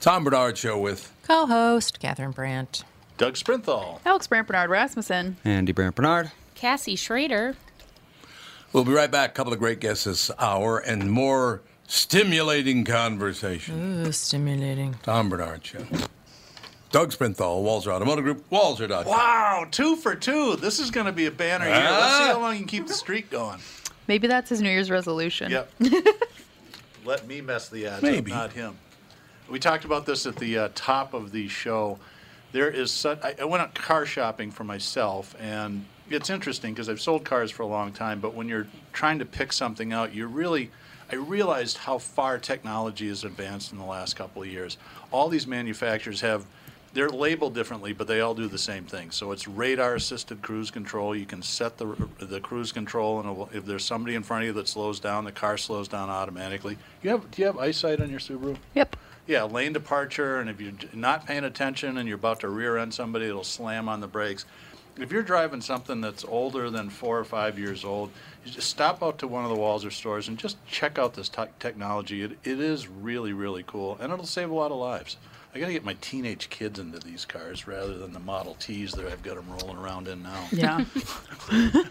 Tom Barnard Show with Co-host Catherine Brandt. Doug Sprinthal. Alex Brandt Barnard Rasmussen. Andy Brandt Barnard. Cassie Schrader. We'll be right back. A couple of great guests this hour and more stimulating conversation. Ooh, stimulating. Tom Barnard Show. Doug Sprinthal, Walser Automotive Group, Walser.com. Wow, two for two. This is going to be a banner year. Let's Ah. see how long you can keep the streak going. Maybe that's his New Year's resolution. Yep. Let me mess the ads Maybe. up, not him. We talked about this at the uh, top of the show. There is such. I, I went out car shopping for myself, and it's interesting because I've sold cars for a long time. But when you're trying to pick something out, you really. I realized how far technology has advanced in the last couple of years. All these manufacturers have. They're labeled differently, but they all do the same thing. So it's radar-assisted cruise control. You can set the the cruise control, and if there's somebody in front of you that slows down, the car slows down automatically. You have do you have eyesight on your Subaru? Yep. Yeah, lane departure, and if you're not paying attention and you're about to rear end somebody, it'll slam on the brakes. If you're driving something that's older than four or five years old, you just stop out to one of the Walser stores and just check out this te- technology. It, it is really, really cool, and it'll save a lot of lives. I got to get my teenage kids into these cars rather than the Model Ts that I've got them rolling around in now. Yeah.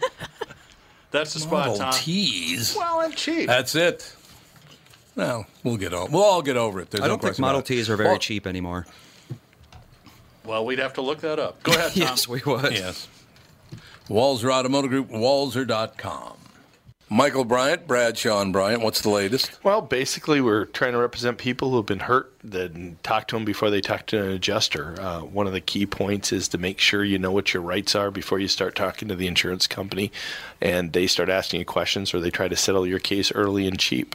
That's the spot, Model Tom. T's. Well, I'm cheap. That's it. Well, we'll get over. We'll all get over it. There's I don't think Model. T's are very Well, cheap anymore. well, we'd have to look that up. Go ahead, Tom. Yes, we would. Yes. Walser Automotive Group, Walser.com. Michael Bryant, Brad Sean Bryant. What's the latest? Well, basically, we're trying to represent people who have been hurt, then talk to them before they talk to an adjuster. Uh, one of the key points is to make sure you know what your rights are before you start talking to the insurance company, and they start asking you questions or they try to settle your case early and cheap.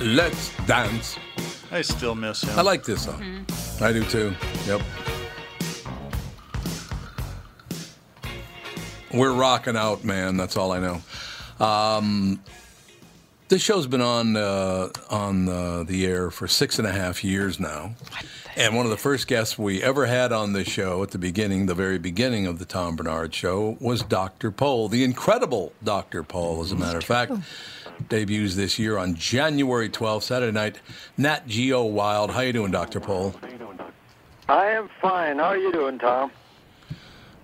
Let's dance. I still miss him. I like this song. I do too. Yep. We're rocking out, man. That's all I know. Um, this show's been on uh, on uh, the air for six and a half years now, and one of the first guests we ever had on this show at the beginning, the very beginning of the Tom Barnard Show, was Dr. Pol, the incredible Dr. Pol, as a matter of fact. Debuts this year on January 12th, Saturday night. Nat Geo Wild. How you doing, Dr. Pol? I am fine. How are you doing, Tom?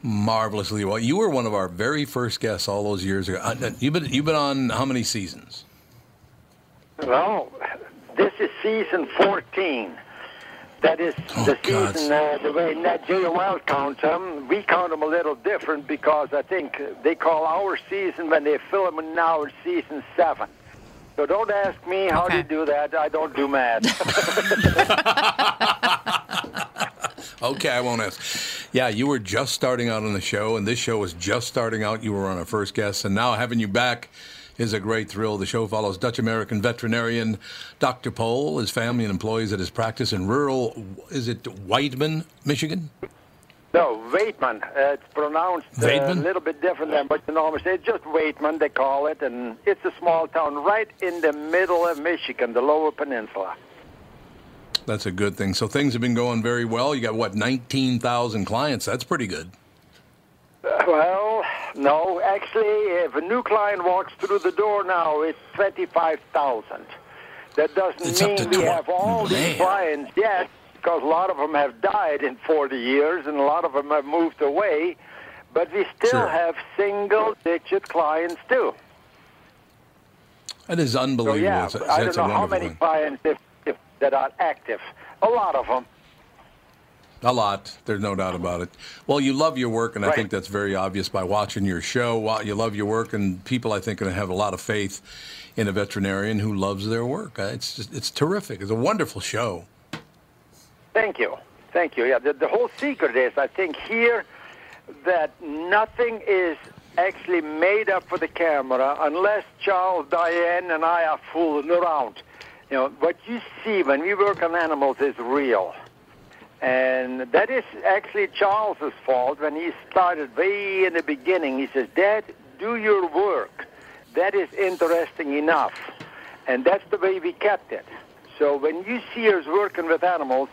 Marvelously well. You were one of our very first guests all those years ago. Uh, You've been you've been on how many seasons? Well, this is season 14. That is Oh, the God. season, uh, the way Nat Geo Wild counts them. We count them a little different because I think they call our season when they film it now season 7. So don't ask me how Okay. they do that. I don't do math. Okay, I won't ask. Yeah, you were just starting out on the show, and this show was just starting out. You were on our first guest, and now having you back is a great thrill. The show follows Dutch American veterinarian Dr. Pol, his family, and employees at his practice in rural, is it Whiteman, Michigan? no, Waitman. Uh, it's pronounced uh, a little bit different than what you normally say. It's just Waitman, they call it. And it's a small town right in the middle of Michigan, the lower peninsula. That's a good thing. So things have been going very well. You got what, 19,000 clients? That's pretty good. Well, no. Actually, if a new client walks through the door now, it's twenty-five thousand. That doesn't It's mean we have all these clients yet, because a lot of them have died in 40 years, and a lot of them have moved away. But we still Sure. have single-digit clients too. That is unbelievable. So yeah, That's, I don't know how many thing. clients if, if, that are active. A lot of them. A lot. There's no doubt about it. Well, you love your work, and I think that's very obvious by watching your show. You love your work, and people, I think, are going to have a lot of faith in a veterinarian who loves their work. Uh, It's just, it's terrific. It's a wonderful show. Thank you. Thank you. Yeah, the, the whole secret is, I think, here that nothing is actually made up for the camera unless Charles, Diane, and I are fooling around. You know, what you see when we work on animals is real. And that is actually Charles's fault when he started way in the beginning. He says, Dad, do your work. That is interesting enough. And that's the way we kept it. So when you see us working with animals,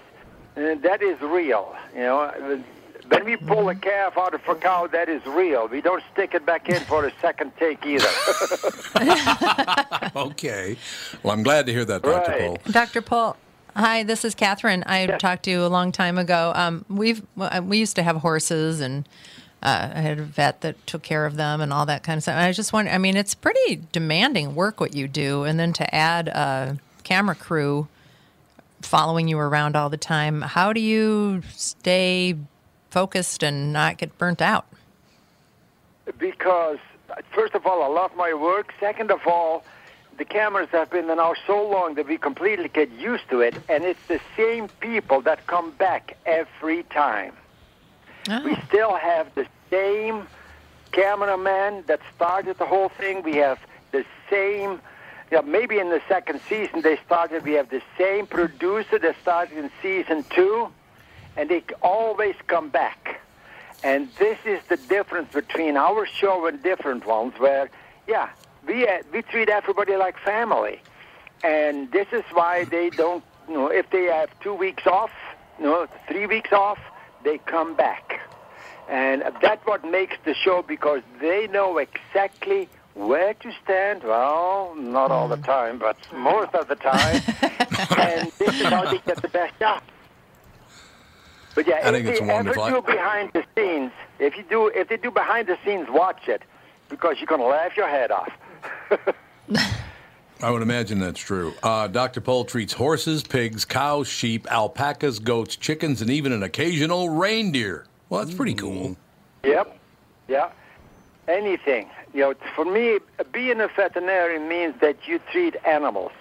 uh, that is real. You know, when we pull a calf out of a cow, that is real. We don't stick it back in for a second take either. Okay. Well, I'm glad to hear that, Dr. Right. Pol. Dr. Pol. Hi, this is Catherine. I Yes. talked to you a long time ago. Um, we've we used to have horses, and uh, I had a vet that took care of them and all that kind of stuff. And I just wonder. I mean, it's pretty demanding work what you do, and then to add a camera crew following you around all the time. How do you stay focused and not get burnt out? because first of all, I love my work. Second of all, the cameras have been there now so long that we completely get used to it, and it's the same people that come back every time. Ah. We Oh, still have the same cameraman that started the whole thing. We have the same. Yeah, maybe in the second season they started. We have the same producer that started in season two, and they always come back. And this is the difference between our show and different ones, where, yeah, we uh, we treat everybody like family, and this is why they don't. You know, if they have two weeks off, you know, three weeks off, they come back, and that's what makes the show because they know exactly where to stand. Well, not all the time, but most of the time, and this is how they get the best job. But yeah, I if it's they wonderful. ever do behind the scenes, if you do, if they do behind the scenes, watch it because you're gonna laugh your head off. I would imagine that's true. Uh, Dr. Pol treats horses, pigs, cows, sheep, alpacas, goats, chickens, and even an occasional reindeer. Well, that's pretty cool. Yep. Yeah. Anything. You know, for me, being a veterinarian means that you treat animals.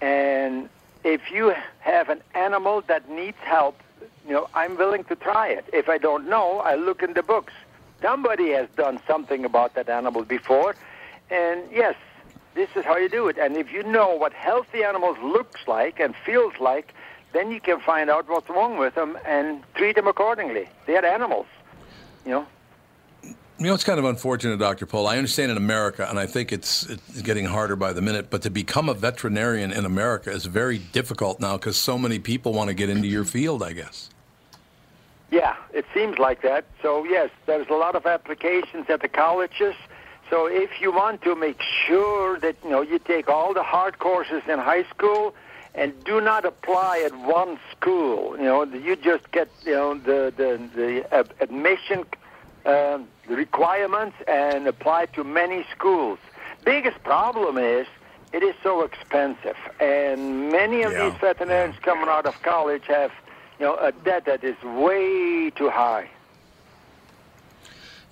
And if you have an animal that needs help, you know, I'm willing to try it. If I don't know, I look in the books. Somebody has done something about that animal before. And yes, this is how you do it. And if you know what healthy animals looks like and feels like, then you can find out what's wrong with them and treat them accordingly. They're animals, you know. You know, it's kind of unfortunate, Dr. Pol. I understand in America, and I think it's, it's getting harder by the minute, but to become a veterinarian in America is very difficult now because so many people want to get into your field, I guess. Yeah, it seems like that. So yes, there's a lot of applications at the colleges. So if you want to make sure that you know you take all the hard courses in high school and do not apply at one school, you know, you just get you know the the the uh, admission um, requirements and apply to many schools. Biggest problem is it is so expensive, and many of Yeah. these veterinarians coming out of college have you know a debt that is way too high.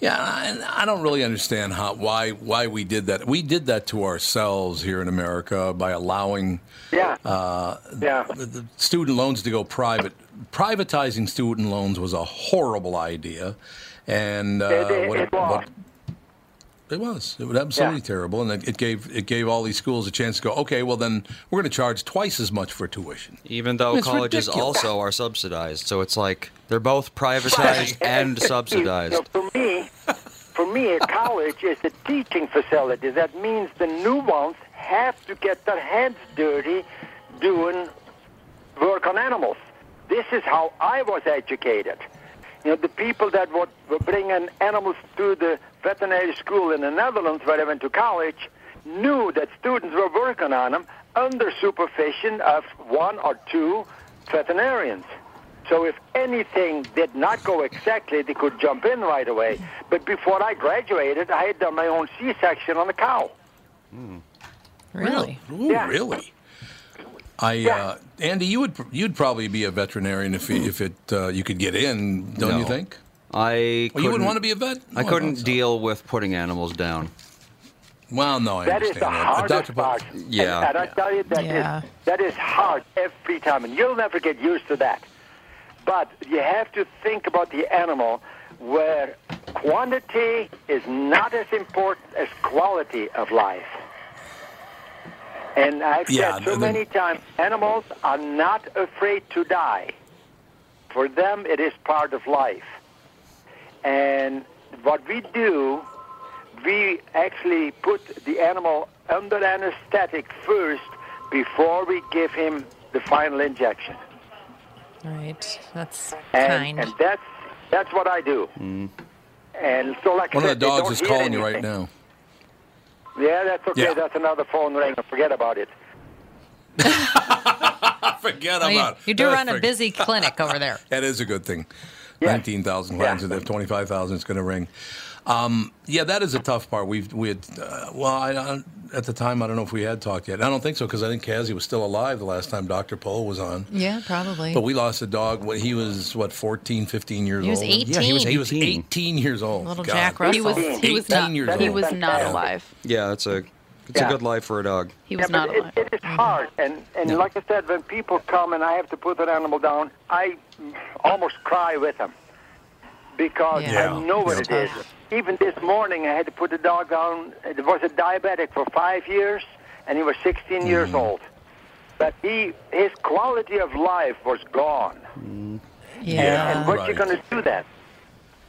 Yeah, and I don't really understand how why why we did that. We did that to ourselves here in America by allowing Yeah. uh, Yeah. the, the student loans to go private. Privatizing student loans was a horrible idea, and uh, It- it- what, it was. what- it was it was absolutely Yeah. terrible, and it, it gave it gave all these schools a chance to go. Okay, well then we're going to charge twice as much for tuition. Even though It's colleges ridiculous. also are subsidized, so it's like they're both privatized and You subsidized. know, for me, for me, a college is a teaching facility. That means the new ones have to get their hands dirty doing work on animals. This is how I was educated. You know, the people that were, were bringing animals to the veterinary school in the Netherlands where I went to college knew that students were working on them under supervision of one or two veterinarians. So if anything did not go exactly, they could jump in right away. But before I graduated, I had done my own C-section on a cow. Really? Ooh, Yeah. really? I, Yeah. uh, Andy, you would you'd probably be a veterinarian if you- if it uh, you could get in, don't you think? I Well, you wouldn't want to be a vet. I Oh, couldn't thought so. deal with putting animals down. Well, no, I That is understand the that. But hardest Dr. Pol- part. Yeah. And, and I tell you, that is Yeah. that is hard every time, and you'll never get used to that. But you have to think about the animal where quantity is not as important as quality of life. And I've Yeah, said so the- many times, animals are not afraid to die. For them, it is part of life. And what we do, we actually put the animal under anesthetic first before we give him the final injection. Right. That's And, kind. and that's that's what I do. Mm. And so, like One I of said, the dogs is hear calling you right now. Yeah, that's okay. Yeah. That's another phone ring. Forget about it. Forget Well, you, about. you do run a forget- busy clinic over there. That is a good thing. Yeah. Nineteen thousand Yeah. clients, and if twenty-five thousand is going to ring. Um, yeah, that is a tough part. We've we had uh, well, I, I, at the time I don't know if we had talked yet. I don't think so because I think Cassie was still alive the last time Dr. Pol was on. Yeah, probably. But we lost a dog when he was what 14, 15 years He was old. 18. Yeah, he was He was 18. 18 years old. Little God. Jack Russell. He was he was 18 not years he was not Yeah. alive. Yeah, it's a it's Yeah. a good life for a dog. He was yeah, not alive. it, it is hard, and and like I said, when people come and I have to put an animal down, I almost cry with them because Yeah. I know what it is. Even this morning, I had to put the dog down. It was a diabetic for five years, and he was 16 years Mm-hmm. old. But he, his quality of life was gone. yeah. and what you Right. going to do then?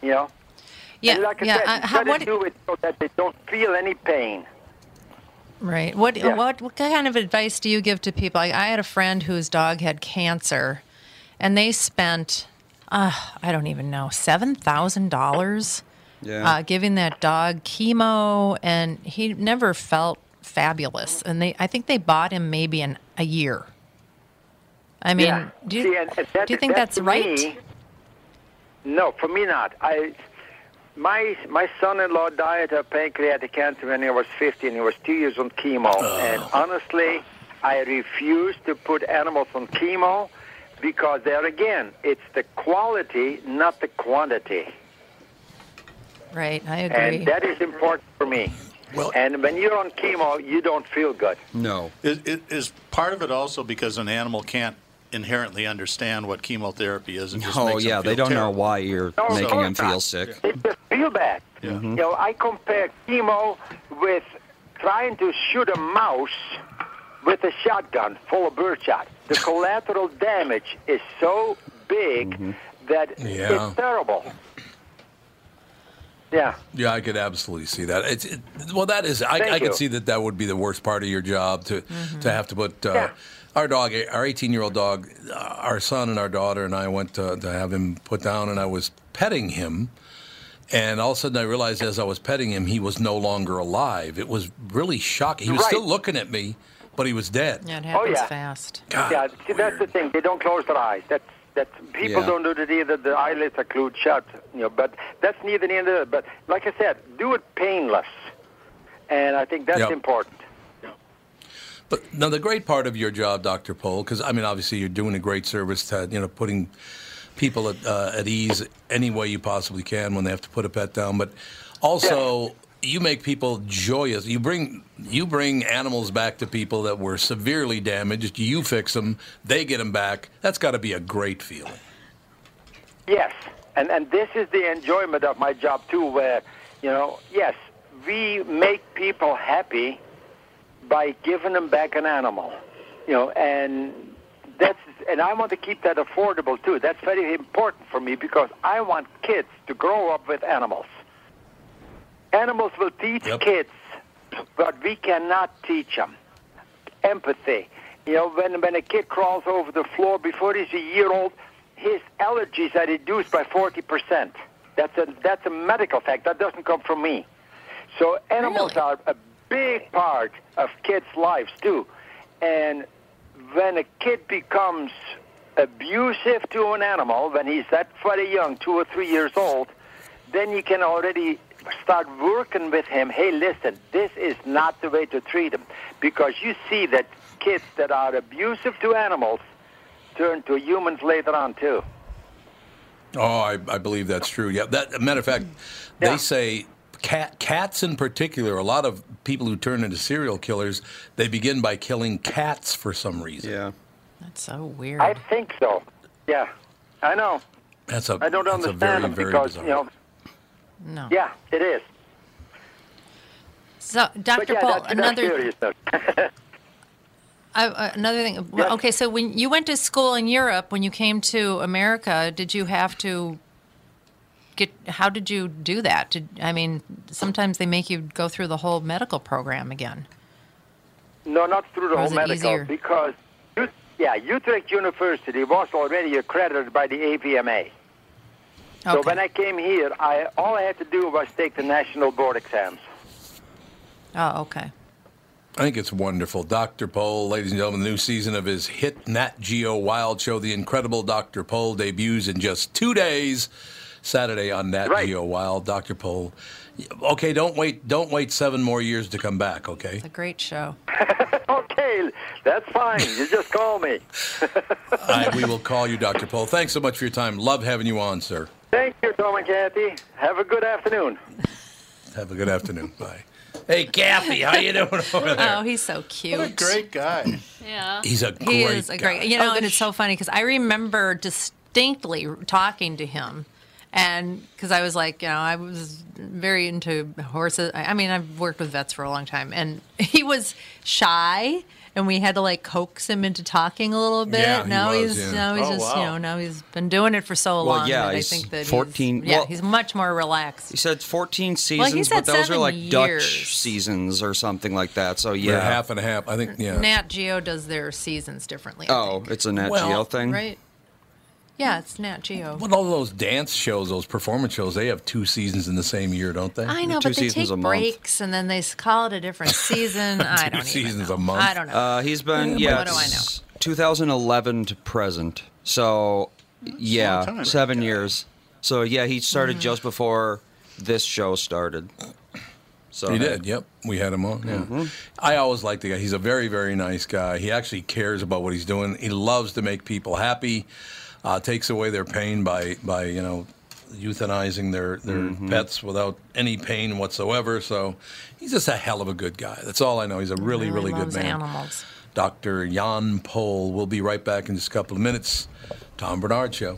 You know. yeah. And like I yeah. said, uh, you how, gotta do it so that they don't feel any pain. Right. What Yeah. what what kind of advice do you give to people? Like, I had a friend whose dog had cancer, and they spent, uh, I don't even know, seven thousand dollars, Yeah. uh, giving that dog chemo, and he never felt fabulous. And they, I think they bought him maybe in a year. I mean, yeah. do you See, and, and that, do you think that that's right? me- no, for me not. I my my son-in-law died of pancreatic cancer when he was 50, and he was two years on chemo. And honestly, I refuse to put animals on chemo because there again, it's the quality, not the quantity. Right. I agree. And that is important for me. Well- and when you're on chemo, you don't feel good. no. Is, is- is part of it also because an animal can't inherently understand what chemotherapy is? And just Oh makes them yeah, they don't know why you're No, making them feel not. sick. They just feel bad. Mm-hmm. You know, I compare chemo with trying to shoot a mouse with a shotgun full of birdshot. The collateral damage is so big that Yeah. it's terrible. Yeah. Yeah, I could absolutely see that. It's it, well, that is. I, I could see that that would be the worst part of your job to to have to put. Uh, Yeah. Our dog, our 18 year old dog, uh, our son and our daughter and I went to, to have him put down, and I was petting him, and all of a sudden I realized as I was petting him, he was no longer alive. It was really shocking. He was Right. still looking at me, but he was dead. yeah, it happens yeah. fast. God, yeah, see, that's the thing. They don't close their eyes. That's that people Yeah. don't do that either. The eyelids are glued shut. You know, but that's neither near the. But like I said, do it painless, and I think that's Yep. important. But now the great part of your job, Dr. Pol, because I mean, obviously you're doing a great service to you know putting people at, uh, at ease any way you possibly can when they have to put a pet down. But also, you make people joyous. You bring you bring animals back to people that were severely damaged. You fix them, they get them back. That's got to be a great feeling. Yes, and and this is the enjoyment of my job too, where you know, yes, we make people happy by giving them back an animal, you know, and that's and I want to keep that affordable too. That's very important for me because I want kids to grow up with animals. Animals will teach Yep. kids but we cannot teach them. Empathy. You know, when when a kid crawls over the floor before he's a year old, his allergies are reduced by 40%. That's a, that's a medical fact. That doesn't come from me. So animals Really? are a big part of kids' lives, too. And when a kid becomes abusive to an animal, when he's that very young, two or three years old, then you can already start working with him. Hey, listen, this is not the way to treat him. Because you see that kids that are abusive to animals turn to humans later on, too. Oh, I, I believe that's true. Yeah, that matter of fact, they Yeah. say cat cats in particular. A lot of people who turn into serial killers, they begin by killing cats for some reason. Yeah. That's so weird. I think so. Yeah, I know. That's a I don't that's a understand very them very because, bizarre. you know, no. yeah, it is. So, Dr. Yeah, Pol, that's, another. I, uh, another thing. Yes. Okay, so when you went to school in Europe, when you came to America, did you have to get? How did you do that? Did I mean sometimes they make you go through the whole medical program again? No, not through the whole medical easier? because, yeah, Utrecht University was already accredited by the AVMA. So when I came here, I all I had to do was take the national board exams. oh, okay. I think it's wonderful. Dr. Pol, ladies and gentlemen, the new season of his hit Nat Geo Wild show, The Incredible Dr. Pol, debuts in just two days. Saturday on Nat Right. Geo Wild. Dr. Pol. Okay, don't wait. Don't wait seven more years to come back. Okay. It's a great show. Okay, that's fine. You just call me. I, we will call you, Dr. Pol. Thanks so much for your time. Love having you on, sir. Thank you, Tom and Kathy. Have a good afternoon. Have a good afternoon. Bye. Hey, Kathy, how you doing over there? Oh, he's so cute. What a great guy. Yeah. He's a great guy. He is a great, guy. you know, oh, and it's so funny because I remember distinctly talking to him, and because I was like, you know, I was very into horses. I I mean, I've worked with vets for a long time, and he was shy, and we had to like coax him into talking a little bit. Yeah, he now was, he's yeah. now he's Oh, just you know now he's been doing it for so Well, long yeah, that I think that 14 He's, yeah, well- he's much more relaxed. He said 14 seasons, said but those are like years. Dutch seasons or something like that. So Yeah, yeah. half and half. I think. Yeah. Nat Geo does their seasons differently. I oh, think. it's a Nat Well, Geo thing. right. Yeah, it's Nat Geo. Well, all those dance shows, those performance shows, they have two seasons in the same year, don't they? I know, Two but they seasons take a month. breaks and then they call it a different season. I don't even seasons know. a month. I don't know. Uh, he's been Yeah, yeah, what do I it's 2011 to present. So yeah, time. seven years. So yeah, he started Mm-hmm. just before this show started. So He did. Yep, we had him on. Yeah. Mm-hmm. I always like the guy. He's a very, very nice guy. He actually cares about what he's doing. He loves to make people happy. Uh, takes away their pain by by you know euthanizing their their Mm-hmm. pets without any pain whatsoever. So he's just a hell of a good guy. That's all I know. He's a really, really, good man. animals. Dr. Jan Pol. We'll be right back in just a couple of minutes. Tom Barnard Show.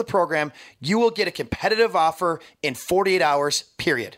the program, you will get a competitive offer in 48 hours, period.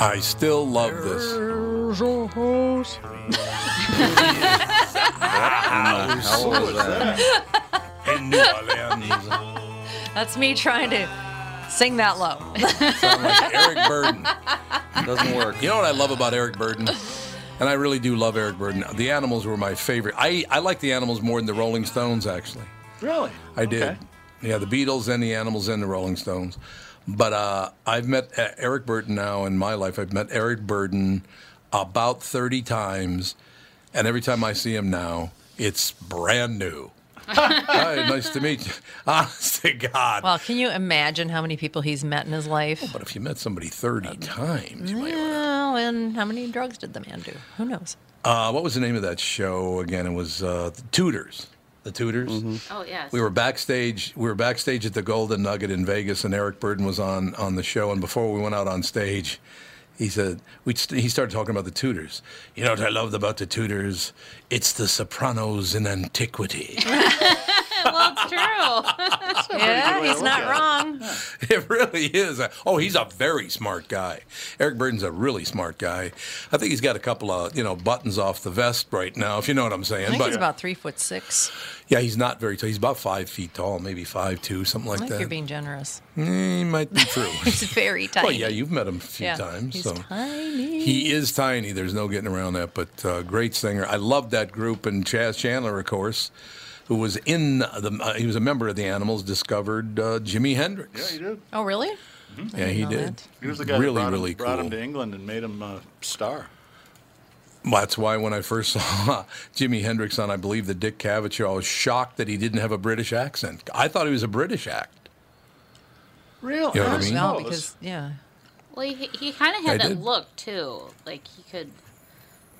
I still love this. How was that? In New Orleans. That's me trying to sing that low. Sound like Eric Burdon. Doesn't work. You know what I love about Eric Burdon? And I really do love Eric Burdon. The Animals were my favorite. I, I like the Animals more than the Rolling Stones, actually. Really? I did. Okay. Yeah, the Beatles and the Animals and the Rolling Stones. But uh, I've met uh, Eric Burdon now in my life. I've met Eric Burdon about 30 times. And every time I see him now, it's brand new. Hi, nice to meet you. Honest to God. Well, can you imagine how many people he's met in his life? but if you met somebody 30 times, you might Well, and how many drugs did the man do? Who knows? Uh, what was the name of that show again? It was uh, the Tudors. The Tudors. Mm-hmm. Oh yes. We were backstage. We were backstage at the Golden Nugget in Vegas, and Eric Burdon was on on the show. And before we went out on stage, he said we he started talking about the Tudors. You know what I loved about the Tudors? It's the Sopranos in antiquity. well, it's true. Yeah, he's not wrong. It really is. Oh, he's a very smart guy. Eric Burdon's a really smart guy. I think he's got a couple of you know buttons off the vest right now, if you know what I'm saying. I think but he's about three foot six. yeah, he's not very tall. He's about five feet tall, maybe five two, something I like think that. you're being generous. Eh, might be true. He's very tiny. well, yeah, you've met him a few Yeah, times, he's so tiny. he is tiny. There's no getting around that. But uh, great singer. I loved that group, and Chas Chandler, of course, who was in the. Uh, he was a member of the Animals. Discovered uh, Jimi Hendrix. Yeah, he did. Oh, really? Yeah, he did. that. He was the guy really, that brought, really him, brought him to England and made him a star. That's why when I first saw Jimi Hendrix on, I believe the Dick Cavett show, I was shocked that he didn't have a British accent. I thought he was a British act. Really? You know what I mean? No, Oh, it was- because yeah. Well, he, he kind of I had that did. look too. Like he could.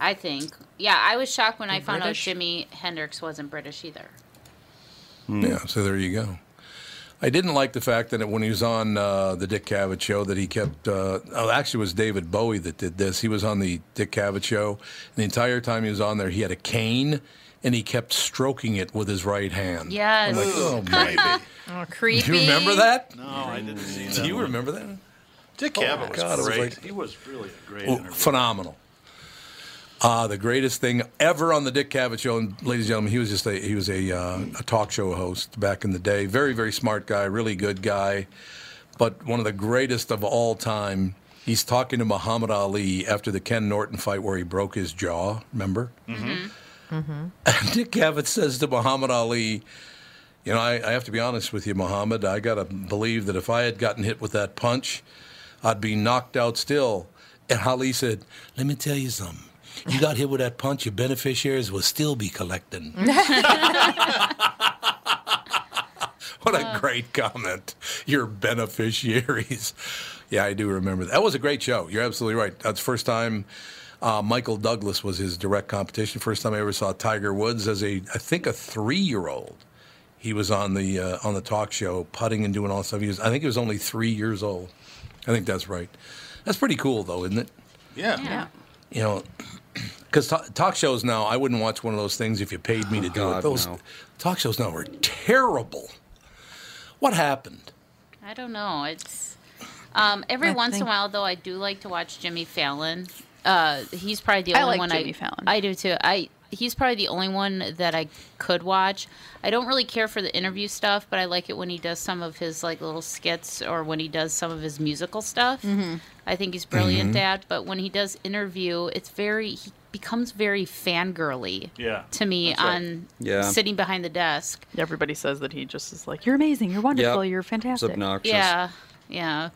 I think. Yeah, I was shocked when I found British? out Jimi Hendrix wasn't British either. Yeah, so there you go. I didn't like the fact that when he was on uh, the Dick Cavett show, that he kept. Uh, oh, actually, it was David Bowie that did this. He was on the Dick Cavett show, and the entire time he was on there, he had a cane, and he kept stroking it with his right hand. Yes. I'm like, oh, baby. Oh, creepy. Do you remember that? No, I didn't see that. Do you one. remember that? Dick Oh, Cavett my was God, it was great. like- he was really a great Oh, interview. phenomenal. Uh, the greatest thing ever on the Dick Cavett show, and ladies and gentlemen, he was just a he was a, uh, a talk show host back in the day. Very very smart guy, really good guy, but one of the greatest of all time. He's talking to Muhammad Ali after the Ken Norton fight where he broke his jaw. Remember? Mm-hmm. And Dick Cavett says to Muhammad Ali, "You know, I, I have to be honest with you, Muhammad. I gotta believe that if I had gotten hit with that punch, I'd be knocked out still." And Ali said, "Let me tell you something." You got hit with that punch, your beneficiaries will still be collecting. what a great comment. Your beneficiaries. Yeah, I do remember that. That was a great show. You're absolutely right. That's the first time uh, Michael Douglas was his direct competition. First time I ever saw Tiger Woods as a, I think, a three-year-old. He was on the uh, on the talk show, putting and doing all this stuff. He was, I think, he was only three years old. I think that's right. That's pretty cool, though, isn't it? Yeah. Yeah. you know, because talk shows now, I wouldn't watch one of those things if you paid me to do it. God, Those no. talk shows now are terrible. What happened? I don't know. It's um, every I once in a while though. I do like to watch Jimmy Fallon. Uh, he's probably the only I only like one Jimmy I Fallon. I do too. I he's probably the only one that I could watch. I don't really care for the interview stuff, but I like it when he does some of his like little skits or when he does some of his musical stuff. Mm-hmm. I think he's brilliant at. But when he does interview, it's very he becomes very fangirly Yeah. to me right. on Yeah. sitting behind the desk. Everybody says that he just is like, "You're amazing. You're wonderful. Yep. You're It's fantastic." obnoxious. Yeah, yeah.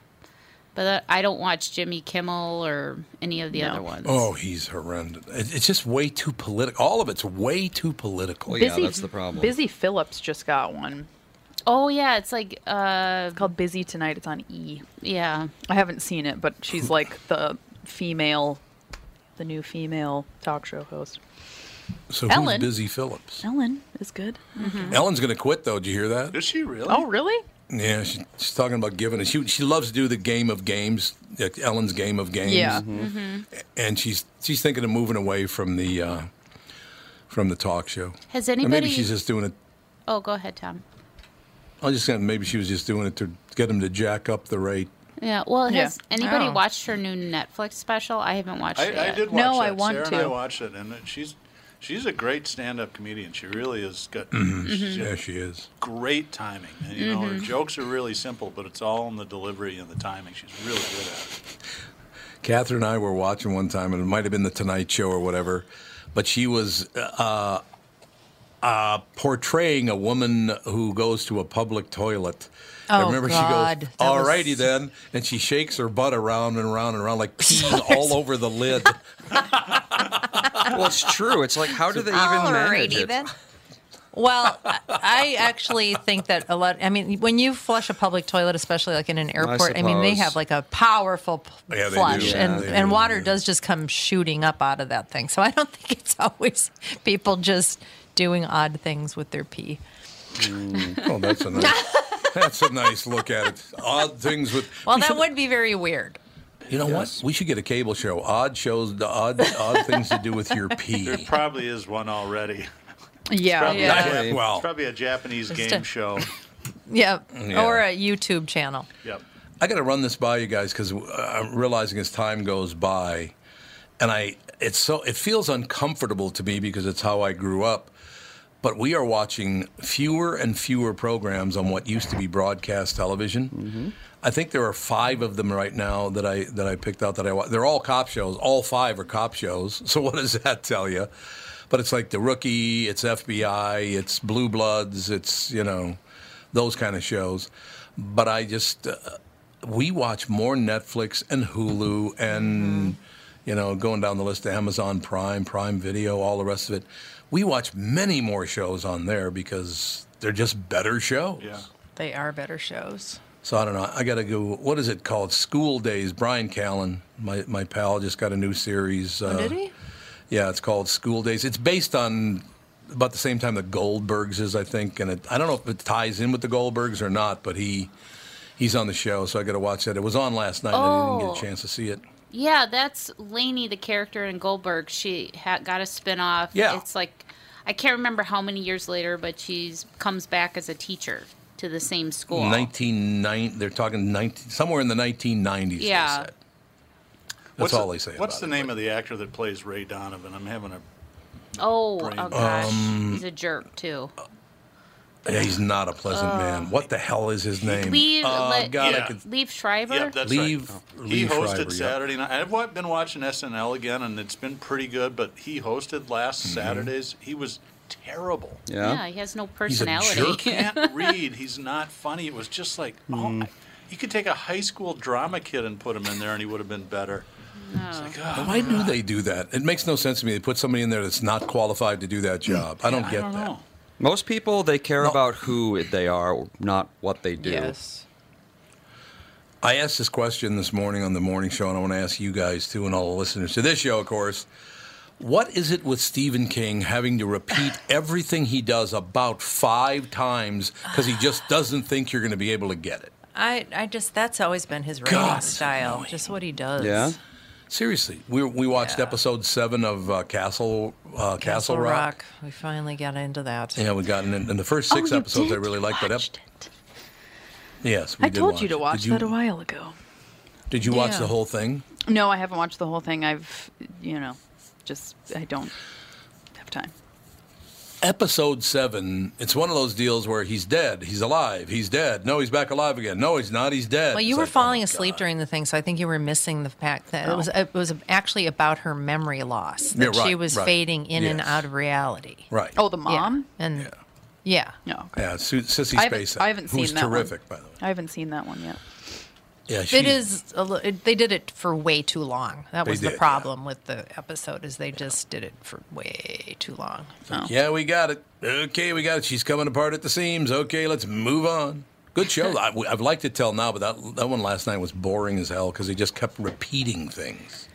But I don't watch Jimmy Kimmel or any of the No. other ones. Oh, he's horrendous. It's just way too political. All of it's way too political. Well, yeah, that's the problem. Busy Phillips just got one. Oh, yeah, it's like uh, It's called Busy Tonight. It's on E. yeah. I haven't seen it, but she's like the female, the new female talk show host. So Ellen. who's Busy Phillips? Ellen is good. Ellen's going to quit though. Did you hear that? Is she really? Oh, really? Yeah, she, she's talking about giving it. She she loves to do the game of games, like Ellen's game of games. Yeah. and she's she's thinking of moving away from the uh, from the talk show. Has Or anybody? maybe she's just doing it. Oh, go ahead, Tom. I was just saying maybe she was just doing it to get him to jack up the rate. Yeah. Well, Yeah. has anybody Oh. watched her new Netflix special? I haven't watched it I, I did watch No, that. I want Sarah and I watched it, and she's she's a great stand-up comedian. She really is got Mm-hmm. Yeah, she is. great timing. And you know, her jokes are really simple, but it's all in the delivery and the timing. She's really good at it. Catherine and I were watching one time, and it might have been the Tonight Show or whatever, but she was uh, uh, portraying a woman who goes to a public toilet. I Oh, remember God. she goes, That was- "Alrighty then," and she shakes her butt around and around and around like peeing all over the lid. Well, it's true. It's like, how do they even manage Alrighty it? then. Well, I- I actually think that a lot. I mean, when you flush a public toilet, especially like in an airport, I, mean, they have like a powerful p- Yeah, they do. flush, Yeah, and they and do, water yeah. does just come shooting up out of that thing. So I don't think it's always people just doing odd things with their pee. oh, that's a nice, that's a nice look at it. Odd things with. Well, that would be very weird. You know what? We should get a cable show. Odd shows, the odd odd things to do with your pee. There probably is one already. Yeah. Probably, Yeah. a Jap- Well. it's probably a Japanese Just game a- show. Yep. Yeah. Or a YouTube channel. Yep. I got to run this by you guys because uh, I'm realizing as time goes by, and I it's so it feels uncomfortable to me because it's how I grew up. But we are watching fewer and fewer programs on what used to be broadcast television. Mm-hmm. I think there are five of them right now that I that I picked out that I watch. they're all cop shows. All five are cop shows. So what does that tell you? But it's like the rookie, it's FBI, it's Blue Bloods, it's you know those kind of shows. But I just uh, we watch more Netflix and Hulu and you know going down the list of Amazon Prime, Prime Video, all the rest of it. We watch many more shows on there because they're just better shows. Yeah. They are better shows. So I don't know. I got to go. What is it called? School Days. Bryan Callen, my my pal, just got a new series. Oh, uh, did he? Yeah, it's called School Days. It's based on about the same time the Goldbergs is, I think, and it, I don't know if it ties in with the Goldbergs or not, but he he's on the show, so I got to watch that. It was on last night. and I didn't Oh. get a chance to see it. Yeah, that's Lainey, the character in Goldberg. She ha- got a spin off. Yeah. It's like, I can't remember how many years later, but she comes back as a teacher to the same school. 1990. They're talking 19, somewhere in the 1990s. they Yeah. said. That's What's all the, they say. What's about the it, name but- of the actor that plays Ray Donovan? I'm having a. Oh, Brain- oh gosh. Um, He's a jerk, too. Yeah, he's not a pleasant man. What the hell is his name? Leave, Oh, let, God, I Yeah. could. Liev Schreiber? Yeah, that's Liev- right. Liev he hosted Schreiber, yeah. Saturday night. I've been watching SNL again, and it's been pretty good. But he hosted last Mm-hmm. Saturdays. He was terrible. yeah. Yeah. he has no He's a personality. jerk. Can't read. He's not funny. It was just like, oh, hmm. you could take a high school drama kid and put him in there, and he would have been better. It's like, oh, Why do they do that? It makes no sense to me. They put somebody in there that's not qualified to do that hmm. job. I don't I get don't that. know. Most people they care about who they are, not what they do. Yes. I asked this question this morning on the morning show, and I want to ask you guys too, and all the listeners to this show, of course. What is it with Stephen King having to repeat everything he does about five times because he just doesn't think you're going to be able to get it? I, I just that's always been his writing God, style, annoying. just what he does. Yeah. Seriously, we we watched Yeah. episode seven of uh, Castle uh, Castle, Rock. We finally got into that. Yeah, we got in, in the first six oh, you episodes. I really liked, that episode. yes, we I did told watch you to watch Did you, that a while ago. Did you watch Yeah. the whole thing? No, I haven't watched the whole thing. I've, you know, just I don't have time. episode seven, it's one of those deals where he's dead, he's alive, he's dead. No, he's back alive again. No, he's not. He's dead. Well, you It's were like, oh falling my asleep God. during the thing, so I think you were missing the fact that it Oh. was it was actually about her memory loss. That Yeah, she was right. fading in and out of reality. Right. Oh, the mom. Yeah. And yeah. No, yeah, Su- Sissy I haven't- Spacek. I haven't who's seen that one. terrific, by the way. I haven't seen that one yet. Yeah, she, It is. A, it, they did it for way too long. That was did, the yeah. problem with the episode. Is they just did it for way too long. Oh. Yeah, we got it. Okay, we got it. She's coming apart at the seams. Okay, let's move on. Good show. I, I've liked it till now, but that that one last night was boring as hell because he just kept repeating things,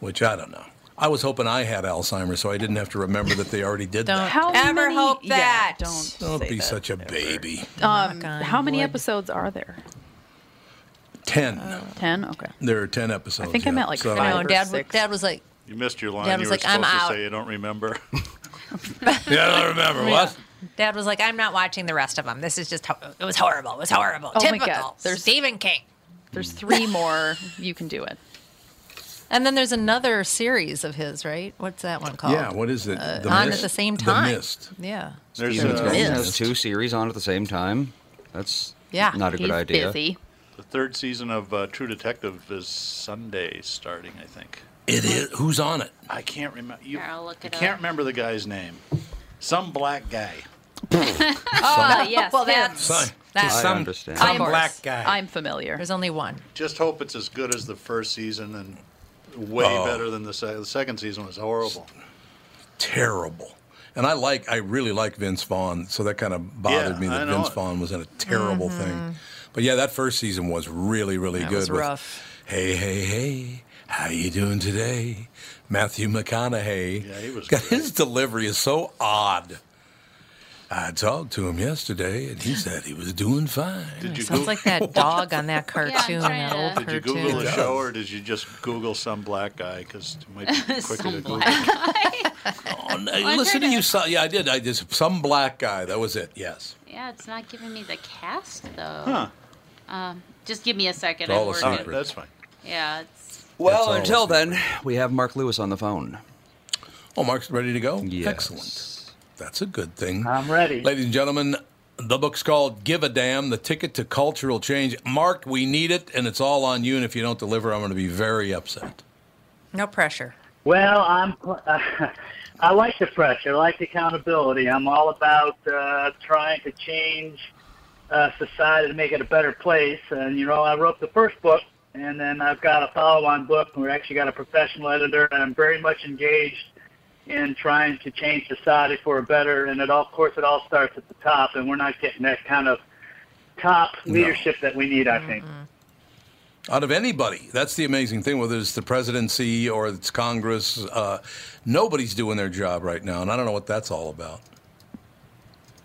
which I don't know. I was hoping I had Alzheimer's, so I didn't have to remember that they already did Don't that. How ever many- hope yeah, that. don't Don't say be that such a ever. baby. Um, how many wood. episodes are there? Ten. Ten. Okay. there are ten episodes. I think I yeah. meant like so, I five. know. or Dad, six. Dad was like, You missed your line. Dad you was were like, supposed "I'm to out." say you don't remember. Yeah, I don't remember what. Dad was like, I'm not watching the rest of them. This is just, ho- it was horrible. It was horrible. Oh my Typical. God, there's- Stephen King. There's three more. You can do it. And then there's another series of his, right? What's that one called? Yeah, what is it? Uh, The on Mist? at the same time. The time. Mist. Yeah. There's Steven Spielberg Mist. has two series on at the same time. That's Yeah. not a good He's idea. busy. The third season of uh, True Detective is Sunday starting, I think. It is. Who's on it? I can't remember. You, Here, I'll look I it can't up. remember the guy's name. Some black guy. Oh, yes, Well, that's, Son. that's I Some- understand. Of I'm black guy. I'm familiar. There's only one. Just hope it's as good as the first season and way Oh. better than the, se- the second season was horrible. terrible. And I like, I really like Vince Vaughn, so that kind of bothered Yeah, me that Vince. Vaughn was in a terrible thing. But yeah, that first season was really, really That good. was with, rough. Hey, hey, hey, how you doing today? Matthew McConaughey. Yeah, he was God, great. his delivery is so odd. I talked to him yesterday, and he said he was doing fine. Did you Sounds Goog- like that dog on that cartoon, trying that old to- Did you. Google the show, or did you just Google some black guy? Because it might be quicker to Google. black Oh, no, listen to you. So, yeah, I did. I just some black guy. That was it. Yes. Yeah, it's not giving me the cast though. Huh? Um, just give me a second. It's all I'm a working. All right, secret. that's fine. Yeah, it's Well, all until it's then, we have Mark Lewis on the phone. Oh, Mark's ready to go? Yes. Excellent. That's a good thing. I'm ready. Ladies and gentlemen, the book's called Give a Damn The Ticket to Cultural Change. Mark, we need it, and it's all on you. And if you don't deliver, I'm going to be very upset. No pressure. Well, I'm. I like the pressure. I like the accountability. I'm all about uh, trying to change uh, society to make it a better place. And you know, I wrote the first book, and then I've got a follow-on book. And we actually got a professional editor, and I'm very much engaged in trying to change society for a better. And it all, of course, it all starts at the top, and we're not getting that kind of top No. leadership that we need. I think. Out of anybody, that's the amazing thing, whether it's the presidency or it's Congress, uh, nobody's doing their job right now. And I don't know what that's all about.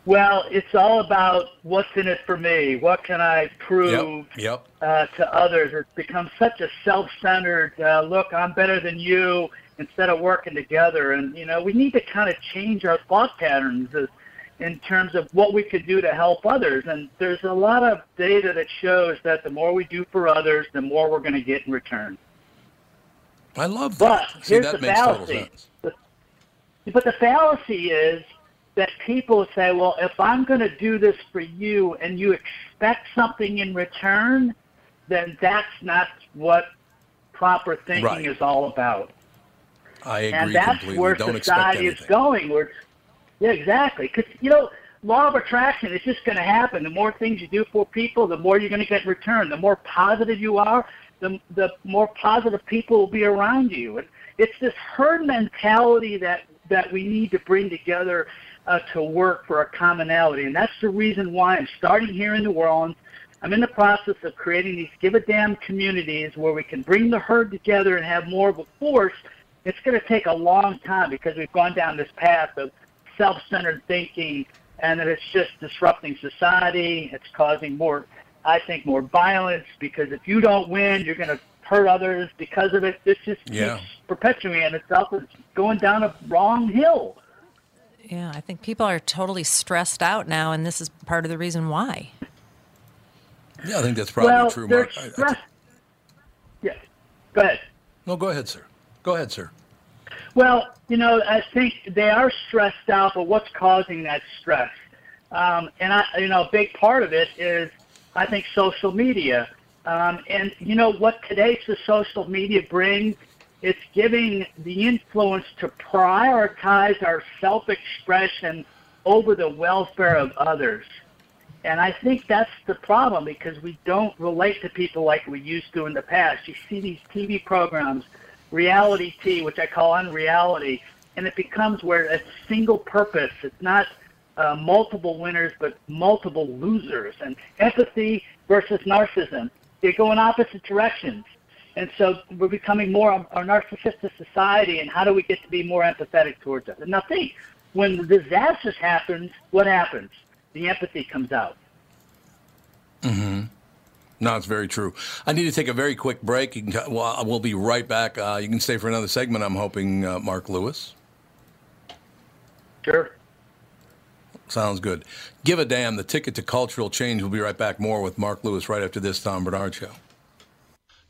Well, it's all about what's in it for me. What can I prove Yep. Yep. uh, to others? It's become such a self-centered uh, look. I'm better than you. Instead of working together, and you know, we need to kind of change our thought patterns as, in terms of what we could do to help others. And there's a lot of data that shows that the more we do for others, the more we're going to get in return. I love But that. See, here's that the makes total fallacy. sense. But the fallacy is that people say, well, if I'm going to do this for you and you expect something in return, then that's not what proper thinking Right. is all about. I agree and that's completely. where Don't society is going. Where, yeah, exactly. Because, you know, law of attraction is just going to happen. The more things you do for people, the more you're going to get in return. The more positive you are, the, the more positive people will be around you. And it's this herd mentality that, that we need to bring together uh, to work for a commonality. And that's the reason why I'm starting here in New Orleans. I'm in the process of creating these give a damn communities where we can bring the herd together and have more of a force. It's going to take a long time because we've gone down this path of self-centered thinking and that it's just disrupting society. It's causing more, I think, more violence because if you don't win, you're going to hurt others because of it. This just Yeah. keeps perpetuating itself. It's going down a wrong hill. Yeah, I think people are totally stressed out now, and this is part of the reason why. Yeah, I think that's probably well, true, they're Mark. I- I stressed. Yeah, go ahead. no, go ahead, sir. Go ahead, sir. Well, you know, I think they are stressed out, but what's causing that stress? Um, and I, you know, a big part of it is, I think, social media. Um, and you know what today's the social media brings? It's giving the influence to prioritize our self-expression over the welfare of others. And I think that's the problem because we don't relate to people like we used to in the past. You see these TV programs, reality T, which I call unreality, and it becomes where it's single purpose. It's not uh, multiple winners, but multiple losers. And empathy versus narcissism, they go in opposite directions. And so we're becoming more a narcissistic society, and how do we get to be more empathetic towards others? Now think, when the disasters happens, what happens? The empathy comes out. Mm-hmm. No, it's very true. I need to take a very quick break. You can, well, we'll be right back. Uh, you can stay for another segment. I'm hoping, uh, Mark Lewis. Sure. Sounds good. Give a damn. The ticket to cultural change. We'll be right back. More with Mark Lewis right after this Tom Barnard show.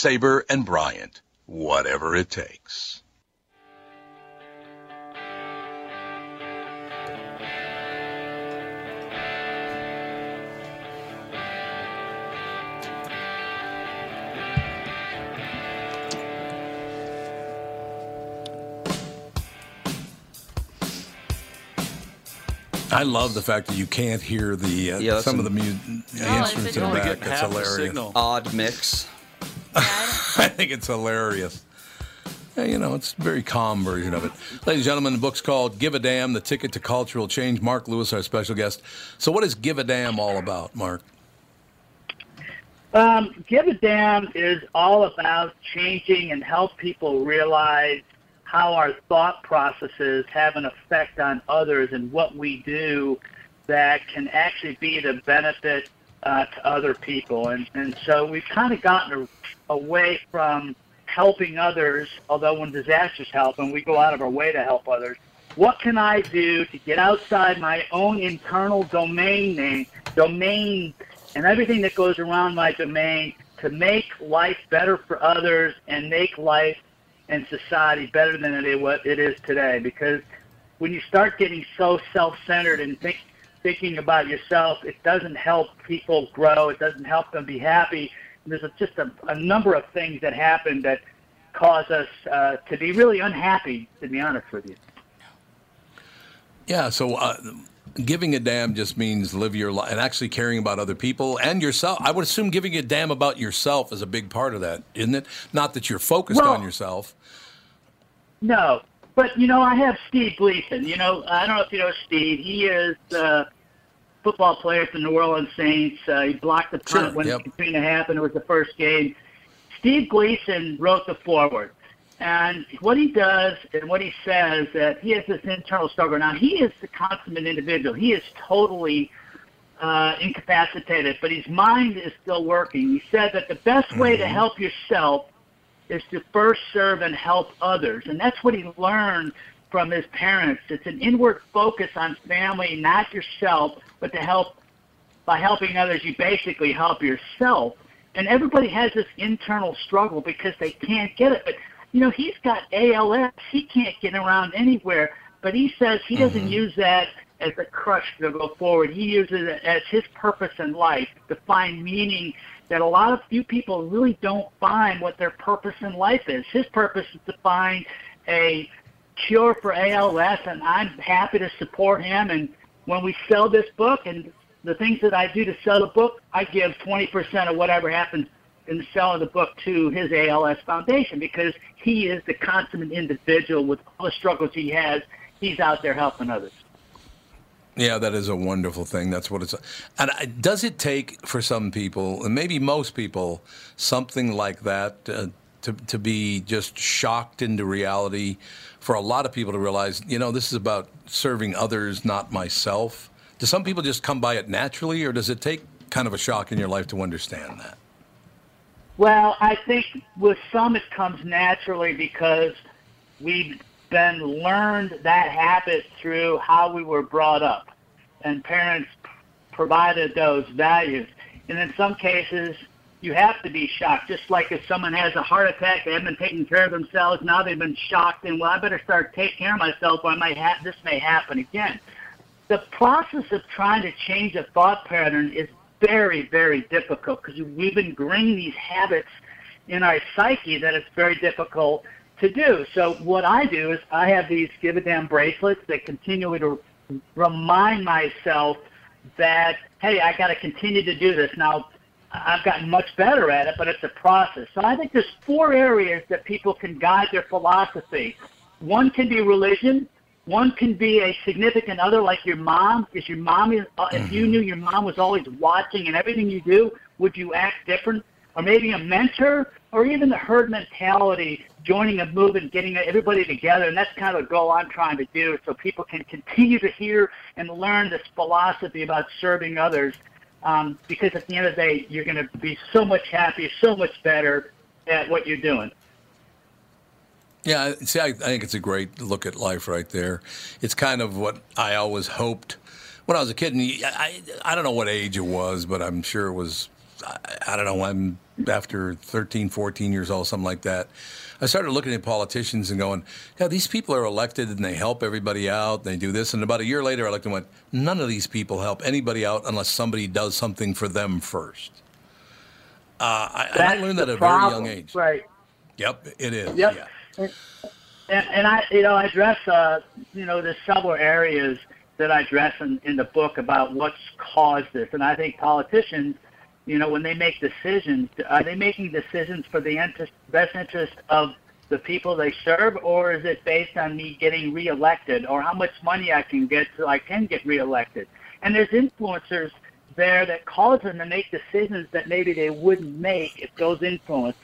Sabre and Bryant, whatever it takes. I love the fact that you can't hear the uh, Yeah, some of the, mu- the No, instruments in the back. You It's only get half the hilarious. signal. Odd mix. I think it's hilarious. Yeah, you know, it's a very calm version of it. Ladies and gentlemen, the book's called Give a Damn, The Ticket to Cultural Change. Mark Lewis, our special guest. So what is Give a Damn all about, Mark? Um, Give a Damn is all about changing and help people realize how our thought processes have an effect on others and what we do that can actually be the benefit uh, to other people. And, and so we've kind of gotten a, away from helping others, although when disasters happen, we go out of our way to help others. What can I do to get outside my own internal domain name, domain, and everything that goes around my domain to make life better for others and make life and society better than it is what it is today? Because when you start getting so self-centered and think, thinking about yourself, it doesn't help people grow. It doesn't help them be happy. There's a, just a, a number of things that happen that cause us uh, to be really unhappy, to be honest with you. Yeah, so uh, giving a damn just means live your life and actually caring about other people and yourself. I would assume giving a damn about yourself is a big part of that, isn't it? Not that you're focused Well- on yourself. No, but you know, I have Steve Gleason. You know, I don't know if you know Steve. He is a football player for the New Orleans Saints. Uh, he blocked the punt Sure, when yep. Katrina happened. It was the first game. Steve Gleason wrote the foreword. And what he does and what he says that he has this internal struggle. Now he is the consummate individual. He is totally uh, incapacitated, but his mind is still working. He said that the best way to help yourself is to first serve and help others. And that's what he learned from his parents. It's an inward focus on family, not yourself, but to help by helping others, you basically help yourself. And everybody has this internal struggle because they can't get it. But you know, he's got ALS. He can't get around anywhere. But he says he doesn't mm-hmm. use that as a crutch to go forward. He uses it as his purpose in life to find meaning that a lot of few people really don't find what their purpose in life is. His purpose is to find a cure for ALS, and I'm happy to support him. And when we sell this book and the things that I do to sell the book, I give 20% of whatever happens in the sale of the book to his ALS Foundation because he is the consummate individual with all the struggles he has. He's out there helping others. Yeah, that is a wonderful thing. That's what it's. And does it take for some people, and maybe most people, something like that uh, to to be just shocked into reality? For a lot of people to realize, you know, this is about serving others, not myself. Do some people just come by it naturally, or does it take kind of a shock in your life to understand that? Well, I think with some it comes naturally because we've been learned that habit through how we were brought up, and parents provided those values. And in some cases, you have to be shocked. Just like if someone has a heart attack, they haven't been taking care of themselves, now they've been shocked, and well, I better start taking care of myself, or I might ha- this may happen again. The process of trying to change a thought pattern is very, very difficult because we've been ingrained these habits in our psyche that it's very difficult to do. So what I do is I have these give a damn bracelets that continually to remind myself that hey, I got to continue to do this. Now I've gotten much better at it, but it's a process. So I think there's four areas that people can guide their philosophy. One can be religion. One can be a significant other, like your mom. Is your mom? Is, uh, if you knew your mom was always watching and everything you do, would you act different? Or maybe a mentor, or even the herd mentality, joining a movement, getting everybody together, and that's kind of the goal I'm trying to do, so people can continue to hear and learn this philosophy about serving others um, because at the end of the day, you're going to be so much happier, so much better at what you're doing. Yeah, see, I, I think it's a great look at life right there. It's kind of what I always hoped when I was a kid. And I, I don't know what age it was, but I'm sure it was, I, I don't know, I'm after 13, 14 years old, something like that. I started looking at politicians and going, yeah, these people are elected and they help everybody out. They do this. And about a year later, I looked and went, none of these people help anybody out unless somebody does something for them first. Uh, I, I, learned that at a very young age. Right. Yep, it is. Yep. Yeah. And, and, and I, you know, I address, uh, you know, there's several areas that I address in, in the book about what's caused this. And I think politicians, you know, when they make decisions, are they making decisions for the interest, best interest of the people they serve, or is it based on me getting reelected, or how much money I can get so I can get reelected? And there's influencers there that cause them to make decisions that maybe they wouldn't make if those influence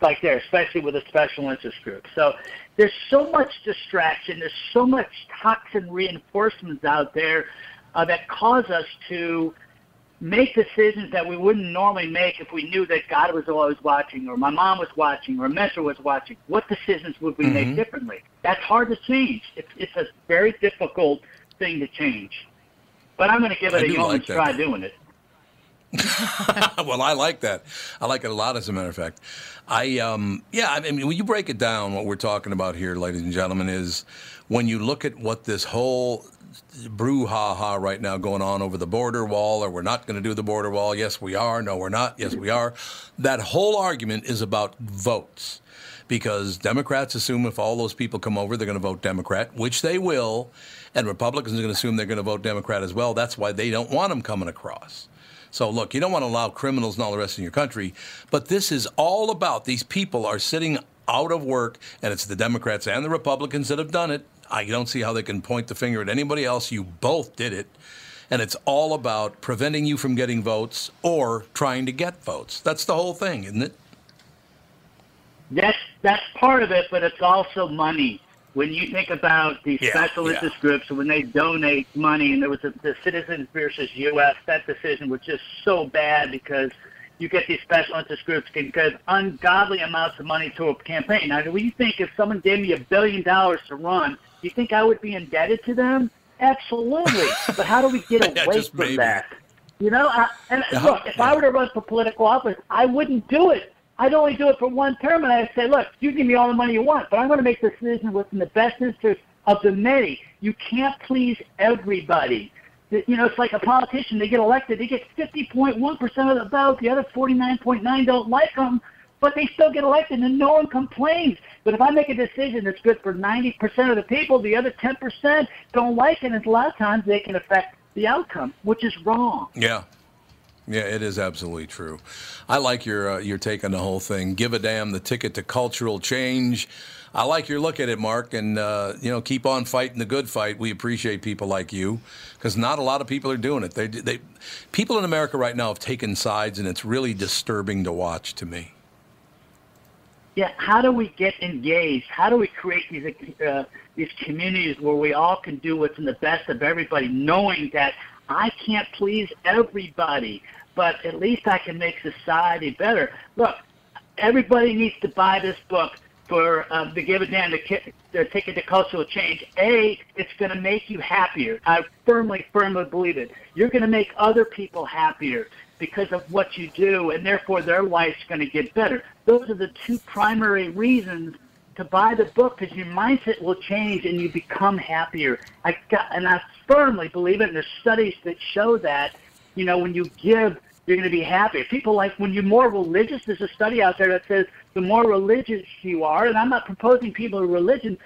like there, especially with a special interest group. So there's so much distraction. There's so much toxin reinforcements out there uh, that cause us to make decisions that we wouldn't normally make if we knew that God was always watching, or my mom was watching, or a mentor was watching. What decisions would we mm-hmm. make differently? That's hard to change. It's, it's a very difficult thing to change. But I'm going to give it I a yeoman's like try doing it. well, I like that. I like it a lot, as a matter of fact. I, um, yeah, I mean, when you break it down, what we're talking about here, ladies and gentlemen, is when you look at what this whole brouhaha right now going on over the border wall, or we're not going to do the border wall. Yes, we are. No, we're not. Yes, we are. That whole argument is about votes because Democrats assume if all those people come over, they're going to vote Democrat, which they will, and Republicans are going to assume they're going to vote Democrat as well. That's why they don't want them coming across. So, look, you don't want to allow criminals and all the rest in your country, but this is all about these people are sitting out of work, and it's the Democrats and the Republicans that have done it. I don't see how they can point the finger at anybody else. You both did it. And it's all about preventing you from getting votes or trying to get votes. That's the whole thing, isn't it? That's that's part of it, but it's also money. When you think about these yeah, special yeah. interest groups, when they donate money, and there was a, the Citizens versus U.S. That decision was just so bad because you get these special interest groups can give ungodly amounts of money to a campaign. Now, do you think if someone gave me a billion dollars to run, do you think I would be indebted to them? Absolutely. but how do we get yeah, away from maybe. that? You know, I, and uh-huh. look, if I were to run for political office, I wouldn't do it. I'd only do it for one term, and I'd say, look, you give me all the money you want, but I'm going to make the decision what's in the best interest of the many. You can't please everybody you know, it's like a politician. They get elected, they get 50.1% of the vote. The other 49.9 don't like them, but they still get elected, and no one complains. But if I make a decision that's good for 90% of the people, the other 10% don't like it, and a lot of times they can affect the outcome, which is wrong. Yeah. Yeah, it is absolutely true. I like your uh, your take on the whole thing. Give a damn the ticket to cultural change. I like your look at it, Mark, and uh, you know, keep on fighting the good fight. We appreciate people like you because not a lot of people are doing it. They, they, people in America right now have taken sides, and it's really disturbing to watch to me. Yeah, how do we get engaged? How do we create these uh, these communities where we all can do what's in the best of everybody, knowing that I can't please everybody, but at least I can make society better. Look, everybody needs to buy this book for um, the Give a Damn to, to Ticket to Cultural Change. A, it's going to make you happier. I firmly, firmly believe it. You're going to make other people happier because of what you do, and therefore their life's going to get better. Those are the two primary reasons to buy the book because your mindset will change and you become happier. I got, and I firmly believe it. And there's studies that show that, you know, when you give you're going to be happier. People like when you're more religious. There's a study out there that says the more religious you are, and I'm not proposing people are religion,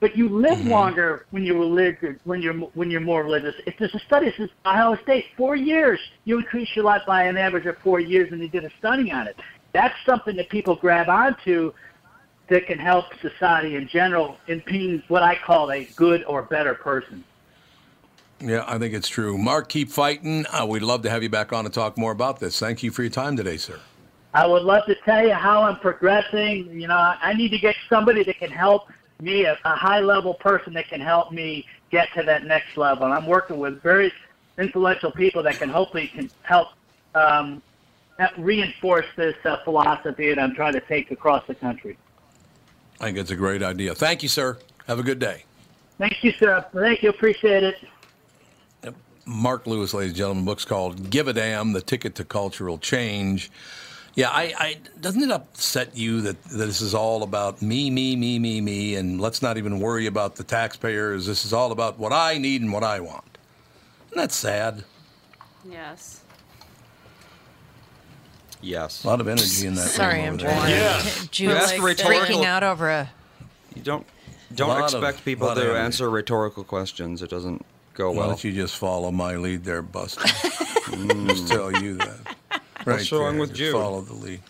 but you live Mm-hmm. longer when you're religious. When you're when you're more religious. If there's a study that says Ohio State, four years, you increase your life by an average of four years, and they did a study on it. That's something that people grab onto that can help society in general in being what I call a good or better person. Yeah, I think it's true. Mark, keep fighting. Uh, we'd love to have you back on to talk more about this. Thank you for your time today, sir. I would love to tell you how I'm progressing. You know, I need to get somebody that can help me, a, a high level person that can help me get to that next level. And I'm working with very influential people that can hopefully can help um, reinforce this uh, philosophy that I'm trying to take across the country. I think it's a great idea. Thank you, sir. Have a good day. Thank you, sir. Thank you. Appreciate it. Mark Lewis, ladies and gentlemen, book's called "Give a Damn: The Ticket to Cultural Change." Yeah, I, I doesn't it upset you that, that this is all about me, me, me, me, me, and let's not even worry about the taxpayers. This is all about what I need and what I want. Isn't that sad? Yes. Yes. A lot of energy in that. Sorry, room I'm over there. trying. Yeah. Julie You freaking out over a. You don't don't Lot of- expect people to answer rhetorical questions. It doesn't go Why well. don't you just follow my lead there, Buster? just tell you that. What's wrong there, with just Jude? Follow the lead.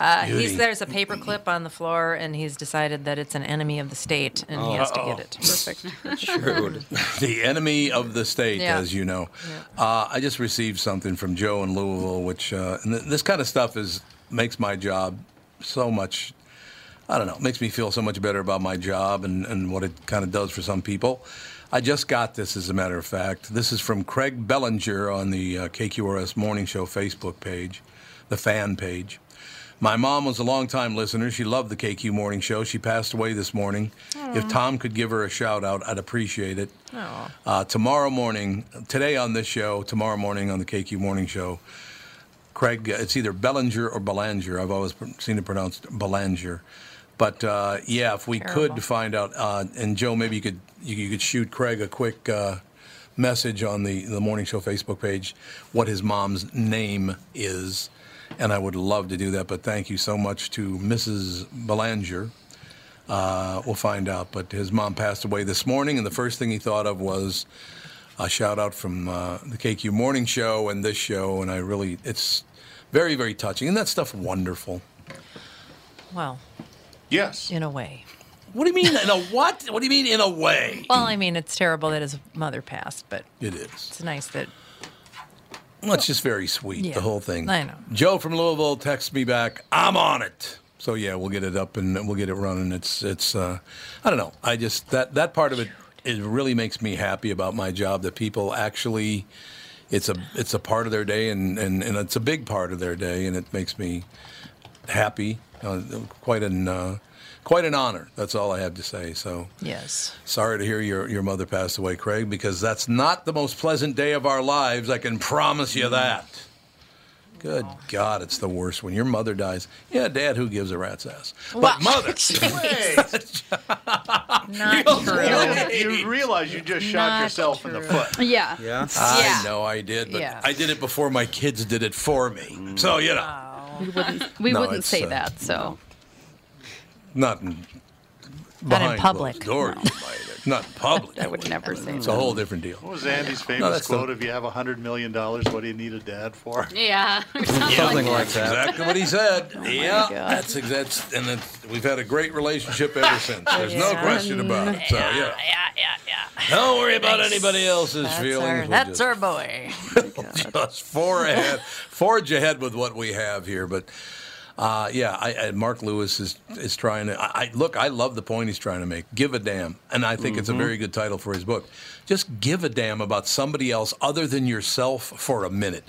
Uh, he's there's a paperclip on the floor, and he's decided that it's an enemy of the state, and he has to get it. Perfect. Shrewd. the enemy of the state, Yeah. as you know. Uh, I just received something from Joe in Louisville, which uh, and th- this kind of stuff is makes my job so much. I don't know, makes me feel so much better about my job and, and what it kind of does for some people. I just got this, as a matter of fact. This is from Craig Bellinger on the uh, KQRS Morning Show Facebook page, the fan page. My mom was a longtime listener. She loved the KQ Morning Show. She passed away this morning. If Tom could give her a shout out, I'd appreciate it. Uh, tomorrow morning, today on this show, tomorrow morning on the KQ Morning Show, Craig, it's either Bellinger or Belanger. I've always seen it pronounced Belanger. But uh, yeah, if we Terrible. could find out, uh, and Joe, maybe you could you, you could shoot Craig a quick uh, message on the the morning show Facebook page, what his mom's name is, and I would love to do that. But thank you so much to Mrs. Belanger. Uh, we'll find out. But his mom passed away this morning, and the first thing he thought of was a shout out from uh, the KQ Morning Show and this show, and I really, it's very, very touching. Isn't that stuff wonderful? Well, Yes. in a way. What do you mean in a what? What do you mean in a way? Well, I mean, it's terrible that his mother passed, but It is. it's nice that. Well, it's just very sweet, Yeah, the whole thing. I know. Joe from Louisville texts me back, I'm on it. So yeah, we'll get it up and we'll get it running. It's it's uh, I don't know. I just that that part of it it really makes me happy about my job that people actually it's a it's a part of their day and, and, and it's a big part of their day and it makes me happy. Uh, quite an uh, quite an honor. That's all I have to say. So Yes. Sorry to hear your, your mother passed away, Craig, because that's not the most pleasant day of our lives. I can promise you that. Good God, it's the worst when your mother dies. Yeah, Dad, who gives a rat's ass? But Well, mother, Not true. You realize you just shot Not yourself in the foot. Yeah. Yeah. I Yeah. know I did, but Yeah. I did it before my kids did it for me. So you know, We wouldn't. We No, wouldn't say uh, that. So. not in, Not in public. closed doors. you might. Not in public. I would never say It's that. a whole different deal. What was Andy's No, famous that's the- quote? If you have a hundred million dollars, what do you need a dad for? Yeah. or something Something like like that. Exactly what he said. Oh yeah, God. that's exact. And it's, we've had a great relationship ever since. There's no Yeah. question about it. So yeah, Yeah, yeah, yeah. don't worry about anybody else's That's feelings. our, We'll that's just, our boy. Oh just four ahead, forge ahead with what we have here. But uh, yeah, I, I, Mark Lewis is is trying to. I, I look. I love the point he's trying to make. Give a damn, and I think it's a very good title for his book. Just give a damn about somebody else other than yourself for a minute.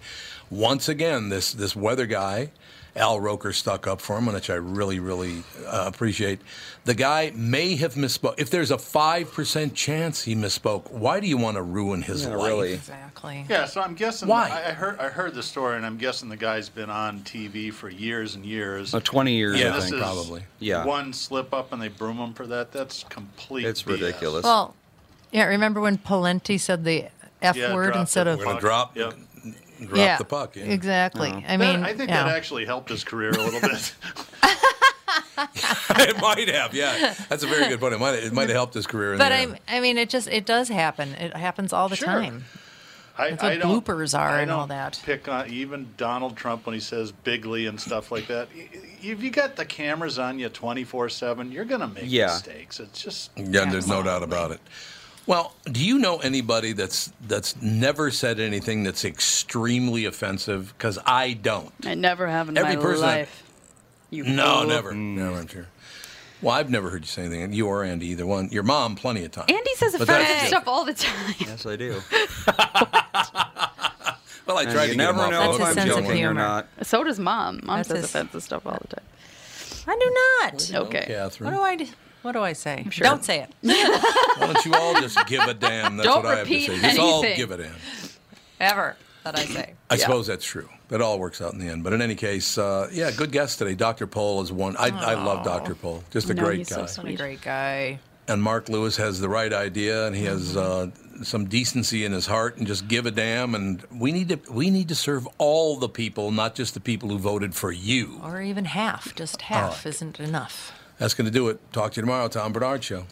Once again, this this weather guy. Al Roker stuck up for him, which I really, really uh, appreciate. The guy may have misspoke. If there's a 5% chance he misspoke, why do you want to ruin his Yeah, life? really. Exactly. Yeah, so I'm guessing. Why? I, I heard. I heard the story, and I'm guessing the guy's been on TV for years and years. Uh, 20 years, Yeah, I think. probably. Yeah. One slip up, and they broom him for that. That's complete. It's BS. ridiculous. Well, yeah. Remember when Pawlenty said the F Yeah, word instead of We're gonna drop. Yep. Drop yeah, the puck. yeah. Exactly. I That- mean, I think yeah. that actually helped his career a little bit. it might have, yeah. That's a very good point. It might it might have helped his career. But I. I mean, it just it does happen. It happens all the Sure. time. I, That's what I don't, bloopers are I and all don't that. Pick on even Donald Trump when he says bigly and stuff like that. Y- y- If you got the cameras on you twenty four seven, you're gonna make Yeah. mistakes. It's just Yeah, there's no doubt about it. Well, do you know anybody that's that's never said anything that's extremely offensive? Because I don't. I never have in Every my person I- life. You no, fool. never, mm. never. I'm sure. Well, I've never heard you say anything. You or Andy, either one. Your mom, plenty of times. Andy says offensive stuff all the time. Yes, I do. Well, I try to get never him off know the if. I'm joking or not. So does mom. Mom That's says his- offensive stuff all the time. I do not. Okay. Catherine. What do I do? What do I say? sure. Don't say it. Why don't you all just give a damn? That's Don't what I have to repeat say. Just all anything. give a damn. Ever that I say. I suppose that's true. That all works out in the end. But in any case, uh, yeah, good guest today. Dr. Pol is one. I, I love Dr. Pol. Just a No, great he's guy. So sweet. a great guy. and Mark Lewis has the right idea, and he has uh, some decency in his heart, and just give a damn. And we need to we need to serve all the people, not just the people who voted for you. Or even half. Just half isn't enough. That's going to do it. Talk to you tomorrow, Tom Barnard Show.